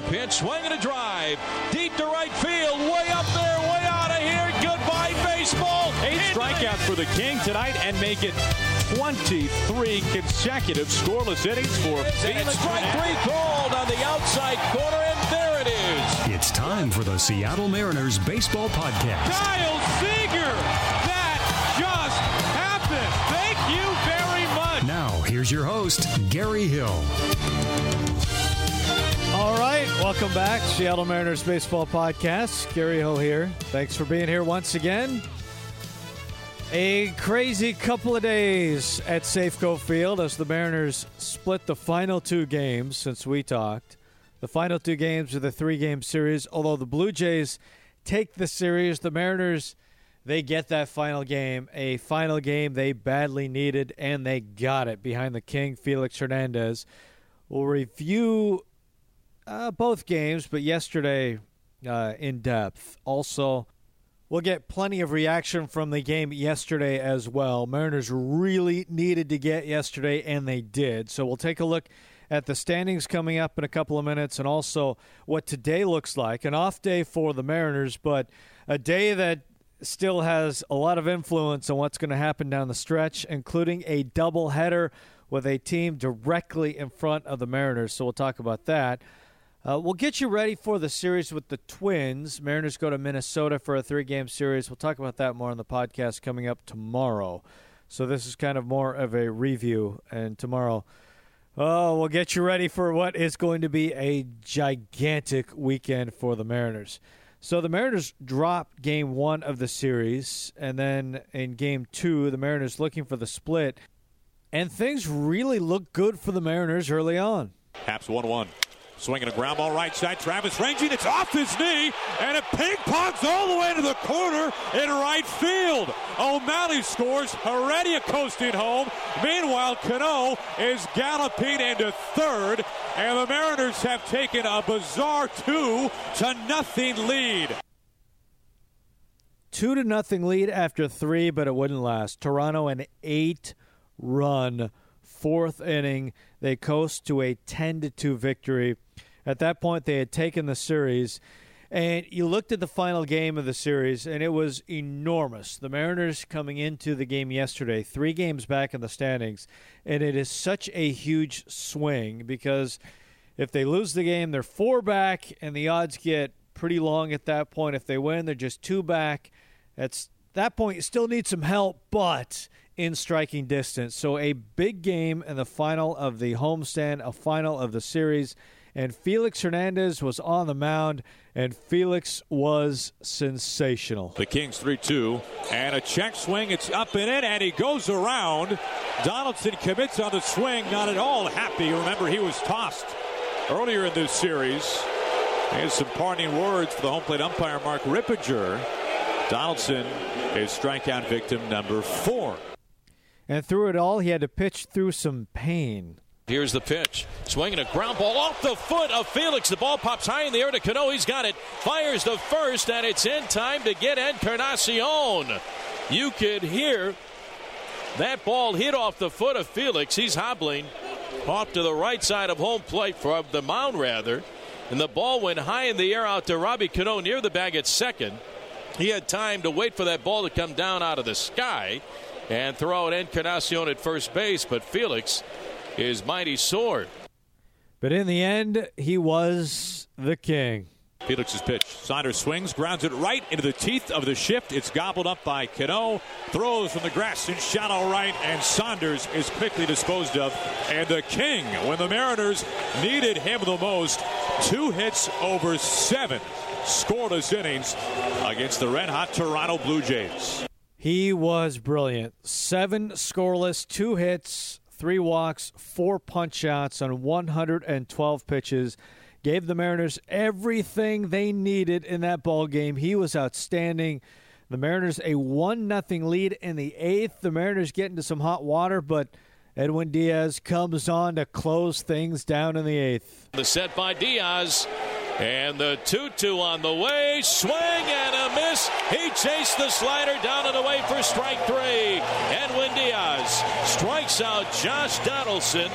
3 1 pitch, swing and a drive. Deep to right field, way up there, way out of here. Goodbye, baseball. Eight strikeouts for the King tonight and make it 23 consecutive scoreless innings for Felix. Strike three called on the outside corner, and there it is. It's time for the Seattle Mariners Baseball Podcast. Kyle Seager! That just happened! Thank you very much! Now, here's your host, Gary Hill. All right, welcome back. Seattle Mariners Baseball Podcast. Gary Hill here. Thanks for being here once again. A crazy couple of days at Safeco Field as the Mariners split the final two games since we talked. The final two games of the three game series, although the Blue Jays take the series, the Mariners, they get that final game, a final game they badly needed, and they got it behind the King, Felix Hernandez. We'll review uh, both games, but yesterday uh, in depth. Also, we'll get plenty of reaction from the game yesterday as well. Mariners really needed to get yesterday, and they did. So we'll take a look at the standings coming up in a couple of minutes and also what today looks like. An off day for the Mariners, but a day that still has a lot of influence on what's going to happen down the stretch, including a doubleheader with a team directly in front of the Mariners. So we'll talk about that. Uh, we'll get you ready for the series with the Twins. Mariners go to Minnesota for a three game series. We'll talk about that more on the podcast coming up tomorrow. So this is kind of more of a review. And tomorrow, oh, we'll get you ready for what is going to be a gigantic weekend for the Mariners. So the Mariners dropped game one of the series. And then in game two, the Mariners looking for the split. And things really look good for the Mariners early on. Haps 1 1. Swinging a ground ball right side. Travis ranging. It's off his knee. And it ping pongs all the way to the corner in right field. O'Malley scores. Heredia coasting home. Meanwhile, Cano is galloping into third. And the Mariners have taken a bizarre two to nothing lead. Two to nothing lead after three, but it wouldn't last. Toronto an eight run fourth inning. They coast to a ten to two victory. At that point, they had taken the series. And you looked at the final game of the series, and it was enormous. The Mariners coming into the game yesterday, three games back in the standings, and it is such a huge swing because if they lose the game, they're four back, and the odds get pretty long at that point. If they win, they're just two back. At that point, you still need some help, but in striking distance. So a big game in the final of the homestand, a final of the series and Felix Hernandez was on the mound, and Felix was sensational. The Kings 3 2, and a check swing. It's up and in, and he goes around. Donaldson commits on the swing, not at all happy. Remember, he was tossed earlier in this series. Here's some parting words for the home plate umpire, Mark Ripperger. Donaldson is strikeout victim number four. And through it all, he had to pitch through some pain. Here's the pitch. Swinging a ground ball off the foot of Felix. The ball pops high in the air to Cano. He's got it. Fires the first, and it's in time to get Encarnacion. You could hear that ball hit off the foot of Felix. He's hobbling off to the right side of home plate for the mound, rather. And the ball went high in the air out to Robbie Cano near the bag at second. He had time to wait for that ball to come down out of the sky and throw out Encarnacion at first base, but Felix his mighty sword. But in the end, he was the king. Felix's pitch. Saunders swings, grounds it right into the teeth of the shift. It's gobbled up by Cano. Throws from the grass in shallow right, and Saunders is quickly disposed of. And the king, when the Mariners needed him the most, two hits over seven scoreless innings against the red hot Toronto Blue Jays. He was brilliant. Seven scoreless, two hits, three walks, four punch shots on 112 pitches gave the Mariners everything they needed in that ball game. He was outstanding. The Mariners a one nothing lead in the eighth. The Mariners get into some hot water, but Edwin Diaz comes on to close things down in the eighth. The set by Diaz. And the 2 2 on the way. Swing and a miss. He chased the slider down and away for strike three. Edwin Diaz strikes out Josh Donaldson.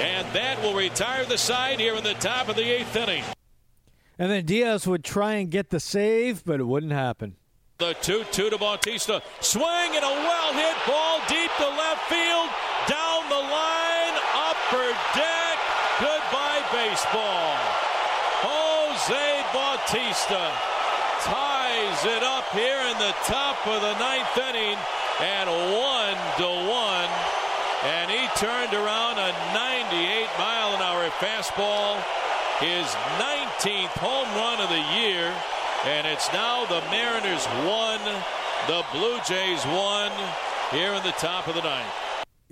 And that will retire the side here in the top of the eighth inning. And then Diaz would try and get the save, but it wouldn't happen. The 2 2 to Bautista. Swing and a well hit ball deep to left field. Down the line. Upper deck. Goodbye, baseball. Jose Bautista ties it up here in the top of the ninth inning and one to one. And he turned around a 98 mile an hour fastball, his 19th home run of the year. And it's now the Mariners one, the Blue Jays one here in the top of the ninth.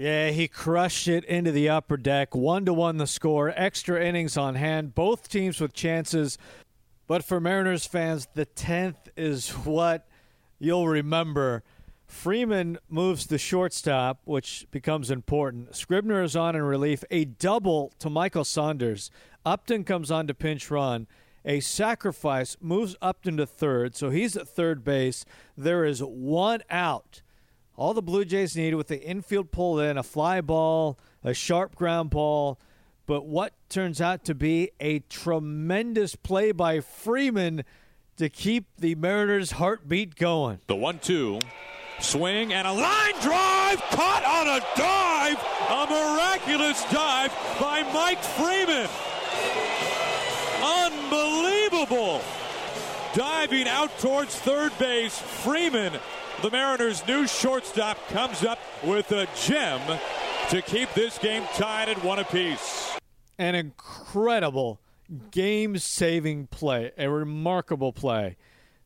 Yeah, he crushed it into the upper deck. One to one the score. Extra innings on hand. Both teams with chances. But for Mariners fans, the 10th is what you'll remember. Freeman moves the shortstop, which becomes important. Scribner is on in relief. A double to Michael Saunders. Upton comes on to pinch run. A sacrifice moves Upton to third, so he's at third base. There is one out. All the Blue Jays need with the infield pull in, a fly ball, a sharp ground ball, but what turns out to be a tremendous play by Freeman to keep the Mariners' heartbeat going. The 1 2. Swing and a line drive caught on a dive. A miraculous dive by Mike Freeman. Unbelievable. Diving out towards third base, Freeman the Mariners' new shortstop comes up with a gem to keep this game tied at one apiece. An incredible game saving play, a remarkable play.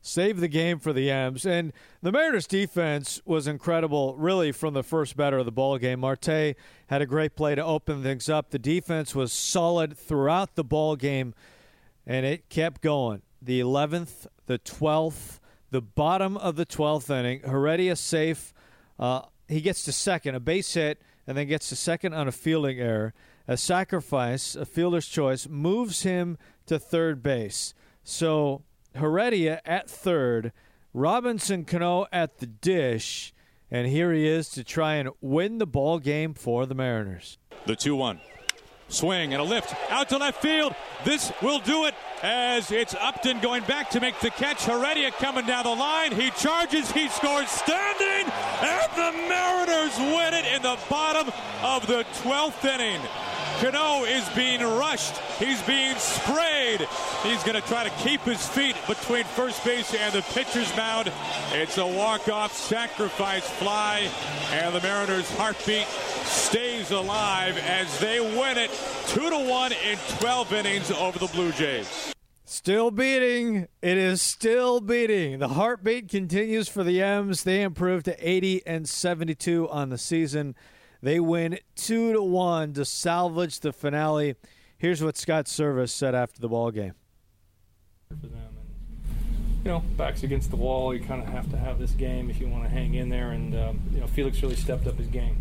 Saved the game for the M's. And the Mariners defense was incredible, really, from the first batter of the ball game. Marte had a great play to open things up. The defense was solid throughout the ball game, and it kept going. The 11th, the 12th, the bottom of the 12th inning. Heredia safe. Uh, he gets to second, a base hit, and then gets to second on a fielding error. A sacrifice, a fielder's choice, moves him to third base. So Heredia at third, Robinson Cano at the dish, and here he is to try and win the ball game for the Mariners. The 2 1. Swing and a lift out to left field. This will do it as it's Upton going back to make the catch. Heredia coming down the line. He charges, he scores standing, and the Mariners win it in the bottom of the 12th inning. Cano is being rushed. He's being sprayed. He's going to try to keep his feet between first base and the pitcher's mound. It's a walk-off sacrifice fly, and the Mariners' heartbeat stays alive as they win it two to one in 12 innings over the Blue Jays. Still beating. It is still beating. The heartbeat continues for the M's. They improve to 80 and 72 on the season. They win two to one to salvage the finale. Here's what Scott Servais said after the ball game. For them, and you know, backs against the wall. You kind of have to have this game if you want to hang in there. And um, you know, Felix really stepped up his game.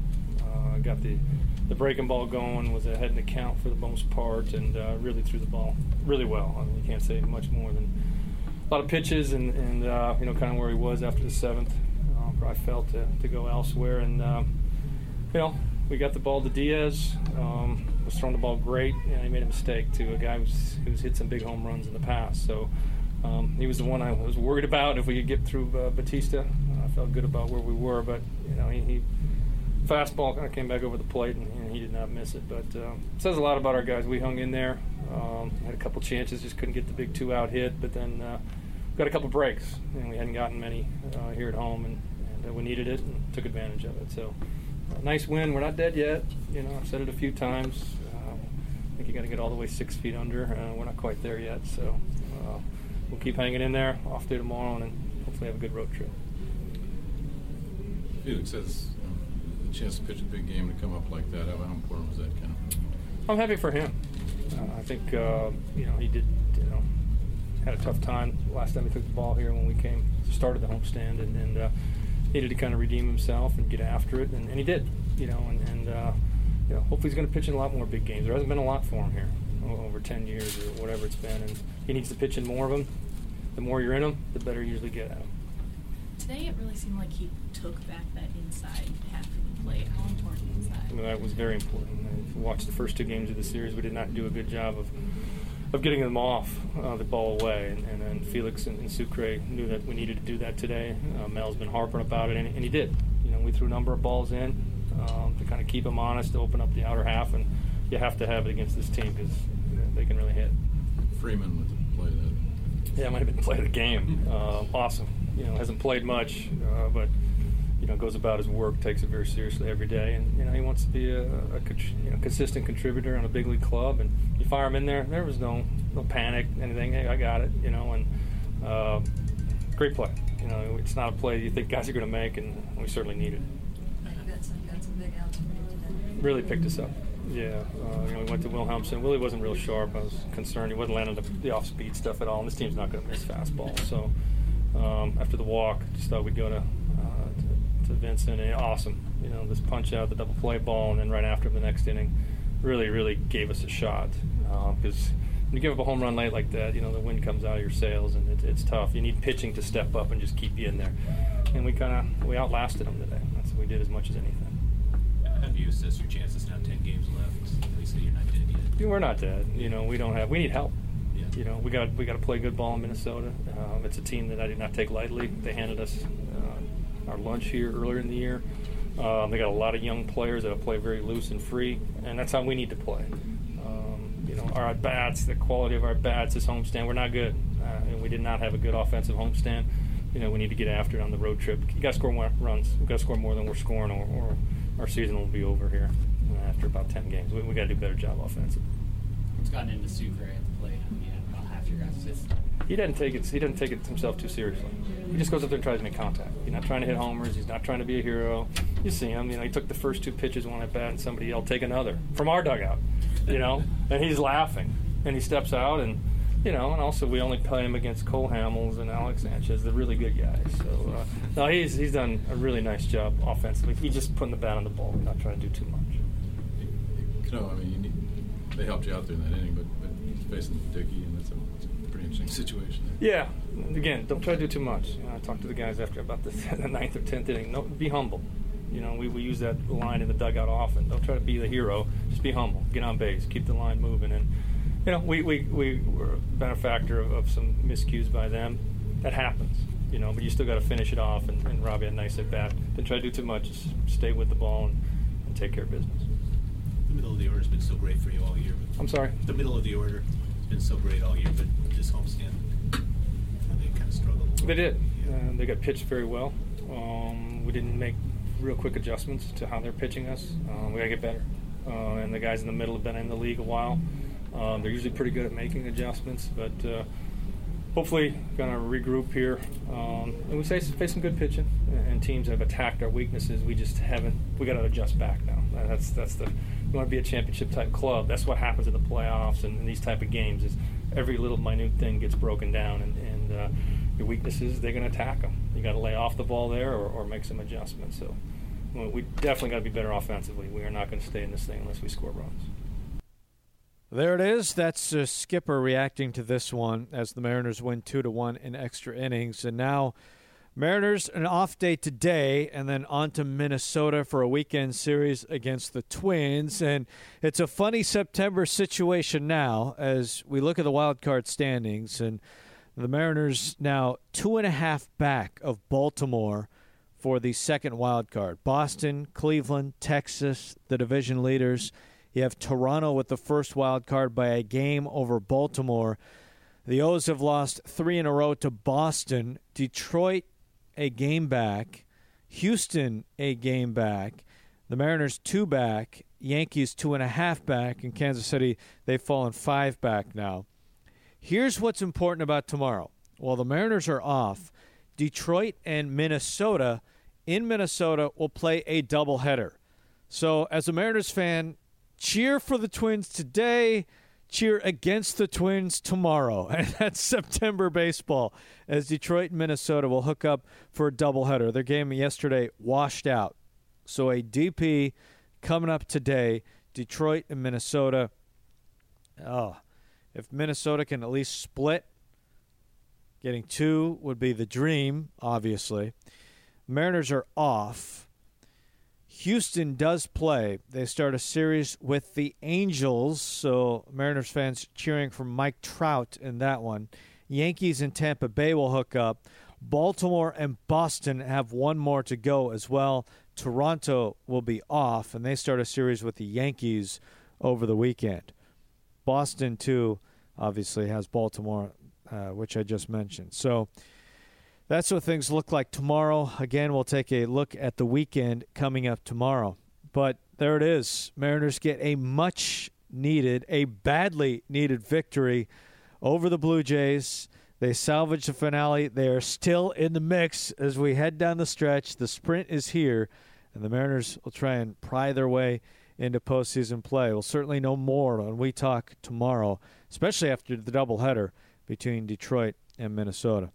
Uh, got the the breaking ball going. Was ahead in the count for the most part, and uh, really threw the ball really well. I mean, you can't say much more than a lot of pitches, and, and uh, you know, kind of where he was after the seventh. Uh, probably felt to, to go elsewhere, and um, you know, we got the ball to Diaz. Um, was throwing the ball great, and he made a mistake to a guy who's, who's hit some big home runs in the past. So um, he was the one I was worried about if we could get through uh, Bautista. I felt good about where we were, but you know, he, he fastball kind of came back over the plate, and, and he did not miss it. But um, it says a lot about our guys. We hung in there, um, had a couple chances, just couldn't get the big two out hit. But then uh, got a couple breaks, and we hadn't gotten many uh, here at home, and, and uh, we needed it and took advantage of it. So uh, nice win. We're not dead yet. You know, I've said it a few times. Uh, I think you got to get all the way six feet under. Uh, we're not quite there yet, so we'll keep hanging in there. Off to tomorrow, and hopefully have a good road trip. Felix says um, chance to pitch a big game to come up like that. How important was that kind of? I'm happy for him. Uh, I think uh, you know he did. You know, had a tough time last time he took the ball here when we came started the homestand, and, and uh, needed to kind of redeem himself and get after it, and, and he did. You know, and, and uh, you know, hopefully he's going to pitch in a lot more big games. There hasn't been a lot for him here over 10 years or whatever it's been, and he needs to pitch in more of them. The more you're in them, the better you usually get at them. Today, it really seemed like he took back that inside half of the plate. How important is that? I mean, that was very important. If you watch the first two games of the series, we did not do a good job of of getting them off uh, the ball away. And, and then Felix and, and, Sucre knew that we needed to do that today. Uh, Mel's been harping about it, and, and, he did. You know, we threw a number of balls in um, to kind of keep them honest, to open up the outer half, and you have to have it against this team because you know, they can really hit. Freeman with the play that. Yeah, might have been play of the game. Uh, awesome. You know, hasn't played much, uh, but you know goes about his work, takes it very seriously every day, and you know he wants to be a, a you know, consistent contributor on a big league club. And you fire him in there, there was no no panic, anything. Hey, I got it, you know, and uh, great play. You know, it's not a play you think guys are going to make, and we certainly need it. Really picked us up. Yeah, uh, you know, we went to Wilhelmsen. Willie wasn't real sharp. I was concerned he wasn't landing the, the off-speed stuff at all. And this team's not going to miss fastball. So um, after the walk, just thought we'd go to, to, Vincent. And awesome, you know, this punch out, the double play ball, and then right after the next inning, really, really gave us a shot because. Uh, when you give up a home run late like that, you know the wind comes out of your sails and it, it's tough. You need pitching to step up and just keep you in there. And we kind of we outlasted them today. That's what we did as much as anything have you assessed your chances now? Ten games left. At least you're not dead yet. We're not dead. You know, we don't have. We need help. Yeah. You know, we got we got to play good ball in Minnesota. Um, it's a team that I did not take lightly. They handed us our lunch here earlier in the year. Um, they got a lot of young players that play very loose and free, and that's how we need to play. Um, you know, our bats, the quality of our bats, this homestand, we're not good, uh, and we did not have a good offensive homestand. You know, we need to get after it on the road trip. You got to score more runs. We got to score more than we're scoring, or, or our season will be over here uh, after about 10 games. We, we got to do a better job offensive. What's gotten into Sucre at the plate? I mean, about half your guys' He doesn't take it. He doesn't take it himself too seriously. He just goes up there and tries to make contact. He's not trying to hit homers. He's not trying to be a hero. You see him. You know, he took the first two pitches one at bat, and somebody yelled, "Take another!" from our dugout. You know, and he's laughing, and he steps out and you know, and also we only play him against Cole Hamels and Alex Sanchez, the really good guys. So uh, no, he's he's done a really nice job offensively. He's just putting the bat on the ball, not trying to do too much. You know, I mean, need, they helped you out there in that inning, but, but he's facing Dickey, and that's a, that's a, pretty interesting situation. Yeah, again, don't try to do too much. Uh, you know, I talked to the guys after about the, the ninth or tenth inning. No, be humble. You know, we, we use that line in the dugout often. Don't try to be the hero. Just be humble. Get on base. Keep the line moving. And you know, we, we, we were a benefactor of, of some miscues by them. That happens, you know, but you still got to finish it off. And, and Robbie had a nice at bat. Didn't try to do too much. Just stay with the ball and, and take care of business. The middle of the order has been so great for you all year. I'm sorry? The middle of the order has been so great all year, but this homestand, they kind of They did. Uh, they got pitched very well. Um, we didn't make real quick adjustments to how they're pitching us. Um, we got to get better. Uh, and the guys in the middle have been in the league a while. Um, they're usually pretty good at making adjustments, but uh, hopefully going to regroup here. Um, and we face, face some good pitching, and teams have attacked our weaknesses. We just haven't. We got to adjust back now. That's that's the. We want to be a championship type club. That's what happens in the playoffs and, and these type of games. Is every little minute thing gets broken down, and, and uh, your weaknesses they're going to attack them. You got to lay off the ball there or, or make some adjustments. So well, we definitely got to be better offensively. We are not going to stay in this thing unless we score runs. There it is. That's uh, Skipper reacting to this one as the Mariners win two to one in extra innings, and now Mariners an off day today, and then on to Minnesota for a weekend series against the Twins. And it's a funny September situation now as we look at the wild card standings, and the Mariners now two and a half back of Baltimore for the second wild card. Boston, Cleveland, Texas, the division leaders. You have Toronto with the first wild card by a game over Baltimore. The O's have lost three in a row to Boston, Detroit a game back, Houston a game back, the Mariners two back, Yankees two and a half back, and Kansas City they've fallen five back now. Here's what's important about tomorrow. While the Mariners are off, Detroit and Minnesota in Minnesota will play a doubleheader. So, as a Mariners fan, cheer for the Twins today, cheer against the Twins tomorrow. And that's September baseball as Detroit and Minnesota will hook up for a doubleheader. Their game yesterday washed out. So, a DP coming up today, Detroit and Minnesota. Oh, if Minnesota can at least split, getting two would be the dream, obviously. Mariners are off. Houston does play. They start a series with the Angels, so Mariners fans cheering for Mike Trout in that one. Yankees and Tampa Bay will hook up. Baltimore and Boston have one more to go as well. Toronto will be off, and they start a series with the Yankees over the weekend. Boston, too, obviously has Baltimore, uh, which I just mentioned. So that's what things look like tomorrow. Again, we'll take a look at the weekend coming up tomorrow. But there it is. Mariners get a much needed, a badly needed victory over the Blue Jays. They salvage the finale. They are still in the mix as we head down the stretch. The sprint is here, and the Mariners will try and pry their way into postseason play. We'll certainly know more when we talk tomorrow, especially after the doubleheader between Detroit and Minnesota.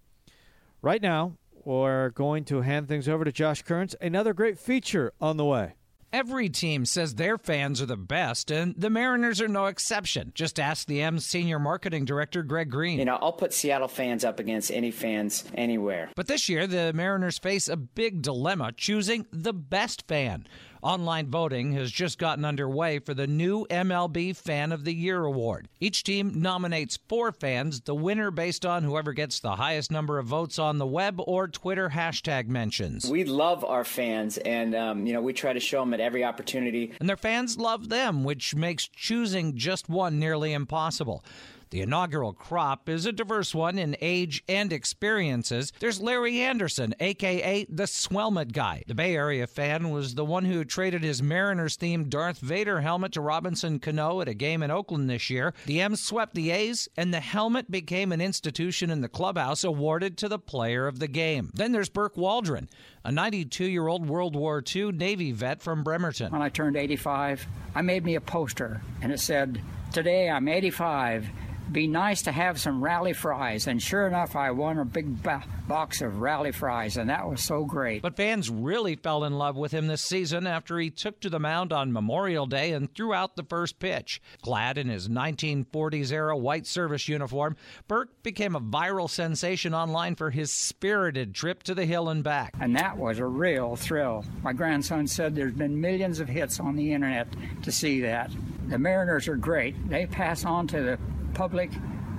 Right now, we're going to hand things over to Josh Kearns. Another great feature on the way. Every team says their fans are the best, and the Mariners are no exception. Just ask the M's senior marketing director, Greg Green. You know, I'll put Seattle fans up against any fans anywhere. But this year, the Mariners face a big dilemma choosing the best fan. Online voting has just gotten underway for the new MLB Fan of the Year award. Each team nominates four fans, the winner based on whoever gets the highest number of votes on the web or Twitter hashtag mentions. We love our fans, and um, you know we try to show them at every opportunity. And their fans love them, which makes choosing just one nearly impossible. The inaugural crop is a diverse one in age and experiences. There's Larry Anderson, aka the Swelmet guy. The Bay Area fan was the one who traded his Mariners themed Darth Vader helmet to Robinson Cano at a game in Oakland this year. The M's swept the A's, and the helmet became an institution in the clubhouse awarded to the player of the game. Then there's Burke Waldron, a 92 year old World War II Navy vet from Bremerton. When I turned 85, I made me a poster, and it said, Today I'm 85 be nice to have some rally fries. And sure enough, I won a big ba- box of rally fries, and that was so great. But fans really fell in love with him this season after he took to the mound on Memorial Day and threw out the first pitch. Clad in his 1940s era white service uniform, Burke became a viral sensation online for his spirited trip to the hill and back. And that was a real thrill. My grandson said there's been millions of hits on the internet to see that. The Mariners are great. They pass on to the public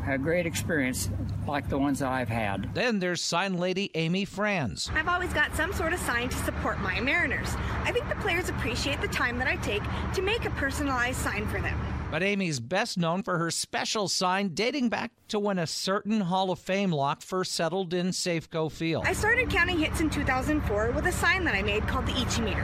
a great experience like the ones that I've had. Then there's sign lady Amy Franz. I've always got some sort of sign to support my Mariners. I think the players appreciate the time that I take to make a personalized sign for them. But Amy's best known for her special sign dating back to when a certain Hall of Fame lock first settled in Safeco Field. I started counting hits in 2004 with a sign that I made called the Ichi Meter.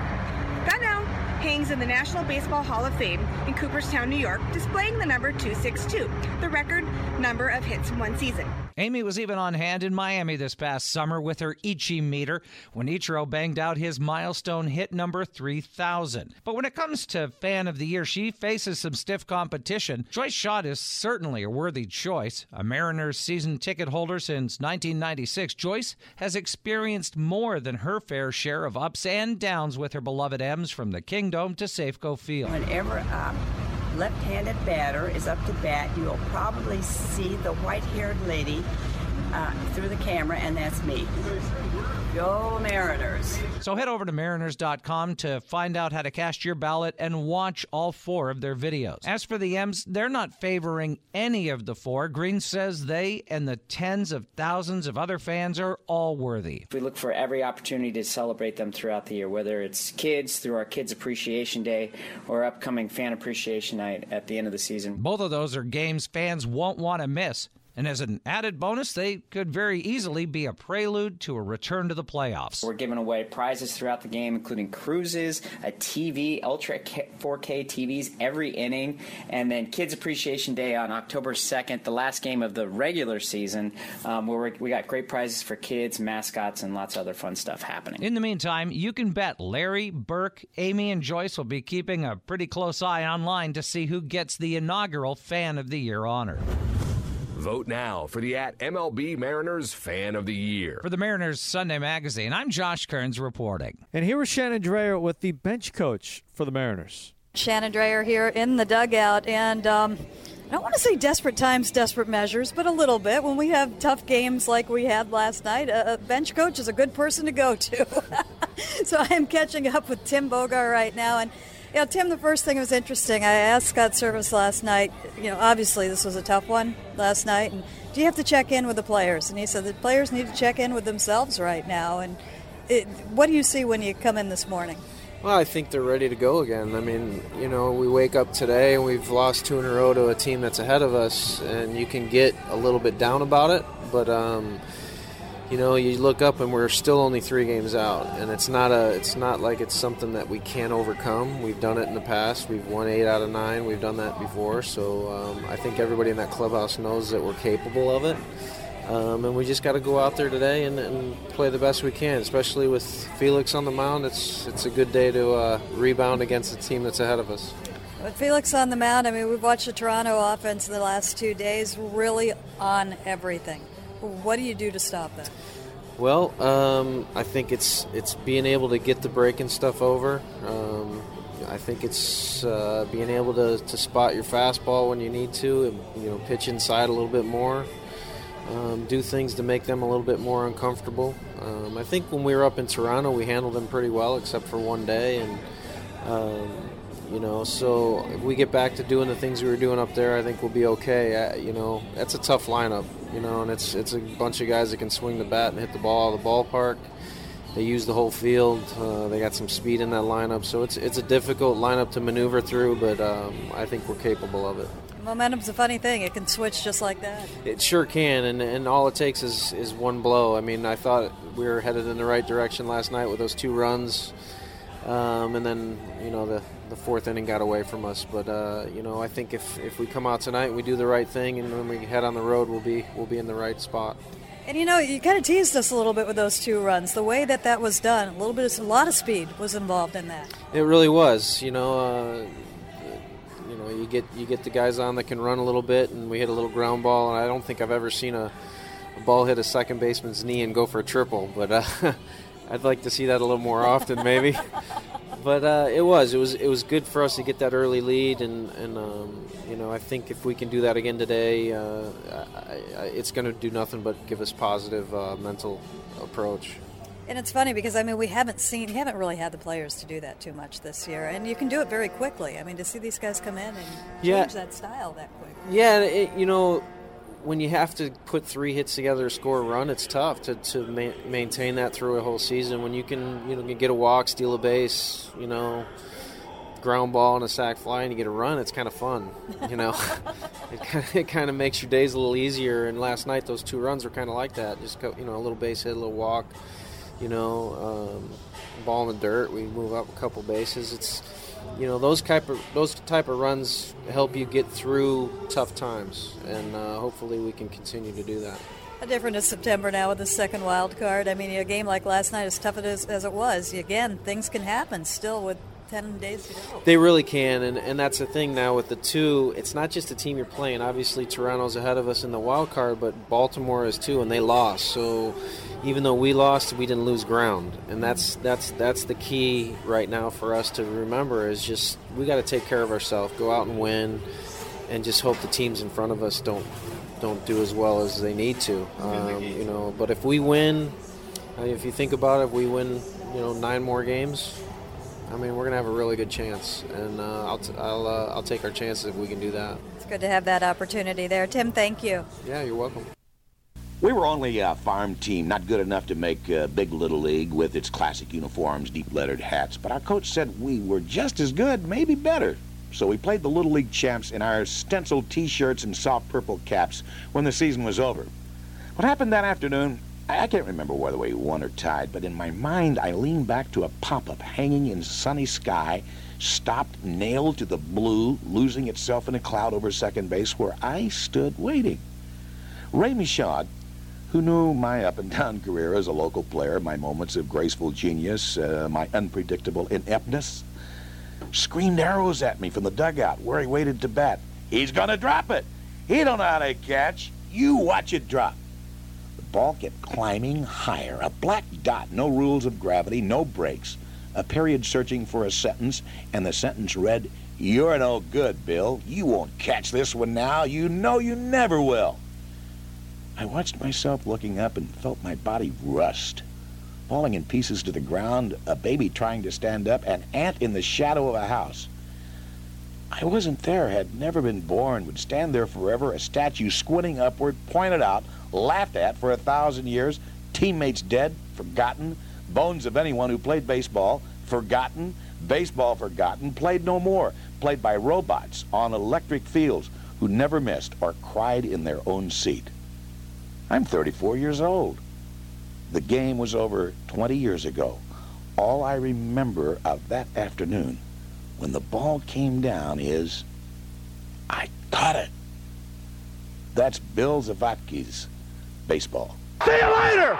That now hangs in the National Baseball Hall of Fame in Cooperstown, New York, displaying the number 262, the record number of hits in one season. Amy was even on hand in Miami this past summer with her Ichi meter when Ichiro banged out his milestone hit number 3000. But when it comes to fan of the year, she faces some stiff competition. Joyce Schott is certainly a worthy choice. A Mariners season ticket holder since 1996, Joyce has experienced more than her fair share of ups and downs with her beloved M's from the Kingdome to Safeco Field. Whenever a left-handed batter is up to bat, you'll probably see the white-haired lady uh, through the camera, and that's me. Go Mariners. So head over to mariners.com to find out how to cast your ballot and watch all four of their videos. As for the M's, they're not favoring any of the four. Green says they and the tens of thousands of other fans are all worthy. We look for every opportunity to celebrate them throughout the year, whether it's kids through our Kids Appreciation Day or upcoming Fan Appreciation Night at the end of the season. Both of those are games fans won't want to miss. And as an added bonus, they could very easily be a prelude to a return to the playoffs. We're giving away prizes throughout the game, including cruises, a TV, Ultra 4K TVs every inning, and then Kids Appreciation Day on October 2nd, the last game of the regular season, um, where we got great prizes for kids, mascots, and lots of other fun stuff happening. In the meantime, you can bet Larry, Burke, Amy, and Joyce will be keeping a pretty close eye online to see who gets the inaugural Fan of the Year honor. Vote now for the at MLB Mariners Fan of the Year. For the Mariners Sunday Magazine, I'm Josh Kearns reporting. And here was Shannon Drayer with the bench coach for the Mariners. Shannon Drayer here in the dugout, and um, I don't want to say desperate times, desperate measures, but a little bit. When we have tough games like we had last night, a bench coach is a good person to go to. so I am catching up with Tim Bogar right now, and yeah, Tim, the first thing was interesting. I asked Scott Servais last night, you know, obviously this was a tough one last night, and do you have to check in with the players? And he said the players need to check in with themselves right now. And it, what do you see when you come in this morning? Well, I think they're ready to go again. I mean, you know, we wake up today and we've lost two in a row to a team that's ahead of us, and you can get a little bit down about it, but. Um, you know, you look up and we're still only three games out, and it's not a, it's not like it's something that we can't overcome. We've done it in the past. We've won eight out of nine. We've done that before. So um, I think everybody in that clubhouse knows that we're capable of it, um, and we just got to go out there today and, and, play the best we can. Especially with Felix on the mound, it's it's a good day to uh, rebound against the team that's ahead of us. With Felix on the mound, I mean, we've watched the Toronto offense the last two days really on everything. What do you do to stop that? Well, um, I think it's it's being able to get the breaking stuff over. Um, I think it's uh, being able to, to spot your fastball when you need to, and, you know, pitch inside a little bit more, um, do things to make them a little bit more uncomfortable. Um, I think when we were up in Toronto, we handled them pretty well, except for one day, and um, you know, so if we get back to doing the things we were doing up there, I think we'll be okay. Uh, you know, that's a tough lineup, you know, and it's it's a bunch of guys that can swing the bat and hit the ball out of the ballpark. They use the whole field. Uh, they got some speed in that lineup, so it's it's a difficult lineup to maneuver through, but um, I think we're capable of it. Momentum's a funny thing; it can switch just like that. It sure can, and, and all it takes is, is one blow. I mean, I thought we were headed in the right direction last night with those two runs, um, and then you know the the fourth inning got away from us. But uh, you know, I think if, if we come out tonight and we do the right thing, and when we head on the road, we'll be we'll be in the right spot. And you know, you kind of teased us a little bit with those two runs. The way that that was done, a little bit, of, a lot of speed was involved in that. It really was. You know, uh, you know, you get you get the guys on that can run a little bit, and we hit a little ground ball. And I don't think I've ever seen a, a ball hit a second baseman's knee and go for a triple, but. Uh, I'd like to see that a little more often, maybe. but uh, it was it was it was good for us to get that early lead, and and um, you know I think if we can do that again today, uh, I, I, it's going to do nothing but give us positive uh, mental approach. And it's funny because I mean we haven't seen, you haven't really had the players to do that too much this year, and you can do it very quickly. I mean to see these guys come in and yeah. change that style that quick. Yeah, it, you know when you have to put three hits together to score a run, it's tough to, to ma- maintain that through a whole season. When you can, you know, get a walk, steal a base, you know, ground ball and a sac fly, and you get a run, it's kind of fun. You know, it kind of, it kind of makes your days a little easier. And last night, those two runs were kind of like that. Just go, you know, a little base hit, a little walk, you know, um, ball in the dirt. We move up a couple bases. It's you know those type of those type of runs help you get through tough times, and uh, hopefully we can continue to do that. How different is September now with the second wild card? I mean, a game like last night, as tough as, as it was, again, things can happen still with 10 days to go. They really can, and, and that's the thing now with the two. It's not just the team you're playing. Obviously, Toronto's ahead of us in the wild card, but Baltimore is too, and they lost. So even though we lost, we didn't lose ground, and that's that's that's the key right now for us to remember is just we got to take care of ourselves, go out and win, and just hope the teams in front of us don't don't do as well as they need to. Um, you know, but if we win, I mean, if you think about it, if we win, you know, nine more games, I mean, we're gonna have a really good chance, and uh, I'll t- I'll uh, I'll take our chances if we can do that. It's good to have that opportunity there. Tim, thank you. Yeah, you're welcome. We were only a farm team, not good enough to make uh, Big Little League with its classic uniforms, deep lettered hats, but our coach said we were just as good, maybe better. So we played the Little League champs in our stenciled t shirts and soft purple caps when the season was over. What happened that afternoon, I I can't remember whether we won or tied, but in my mind I leaned back to a pop up hanging in sunny sky, stopped, nailed to the blue, losing itself in a cloud over second base where I stood waiting. Ray Michaud, who knew my up and down career as a local player, my moments of graceful genius, uh, my unpredictable ineptness, screamed arrows at me from the dugout where he waited to bat. He's going to drop it. He don't know how to catch. You watch it drop. The ball kept climbing higher, a black dot, no rules of gravity, no brakes, a period searching for a sentence, and the sentence read, You're no good, Bill. You won't catch this one now. You know you never will. I watched myself looking up and felt my body rust. Falling in pieces to the ground, a baby trying to stand up, an ant in the shadow of a house. I wasn't there, had never been born, would stand there forever, a statue squinting upward, pointed out, laughed at for a thousand years, teammates dead, forgotten, bones of anyone who played baseball, forgotten, baseball forgotten, played no more, played by robots on electric fields who never missed or cried in their own seat. I'm 34 years old. The game was over 20 years ago. All I remember of that afternoon when the ball came down is I caught it. That's Bill Zavatsky's baseball. See you later!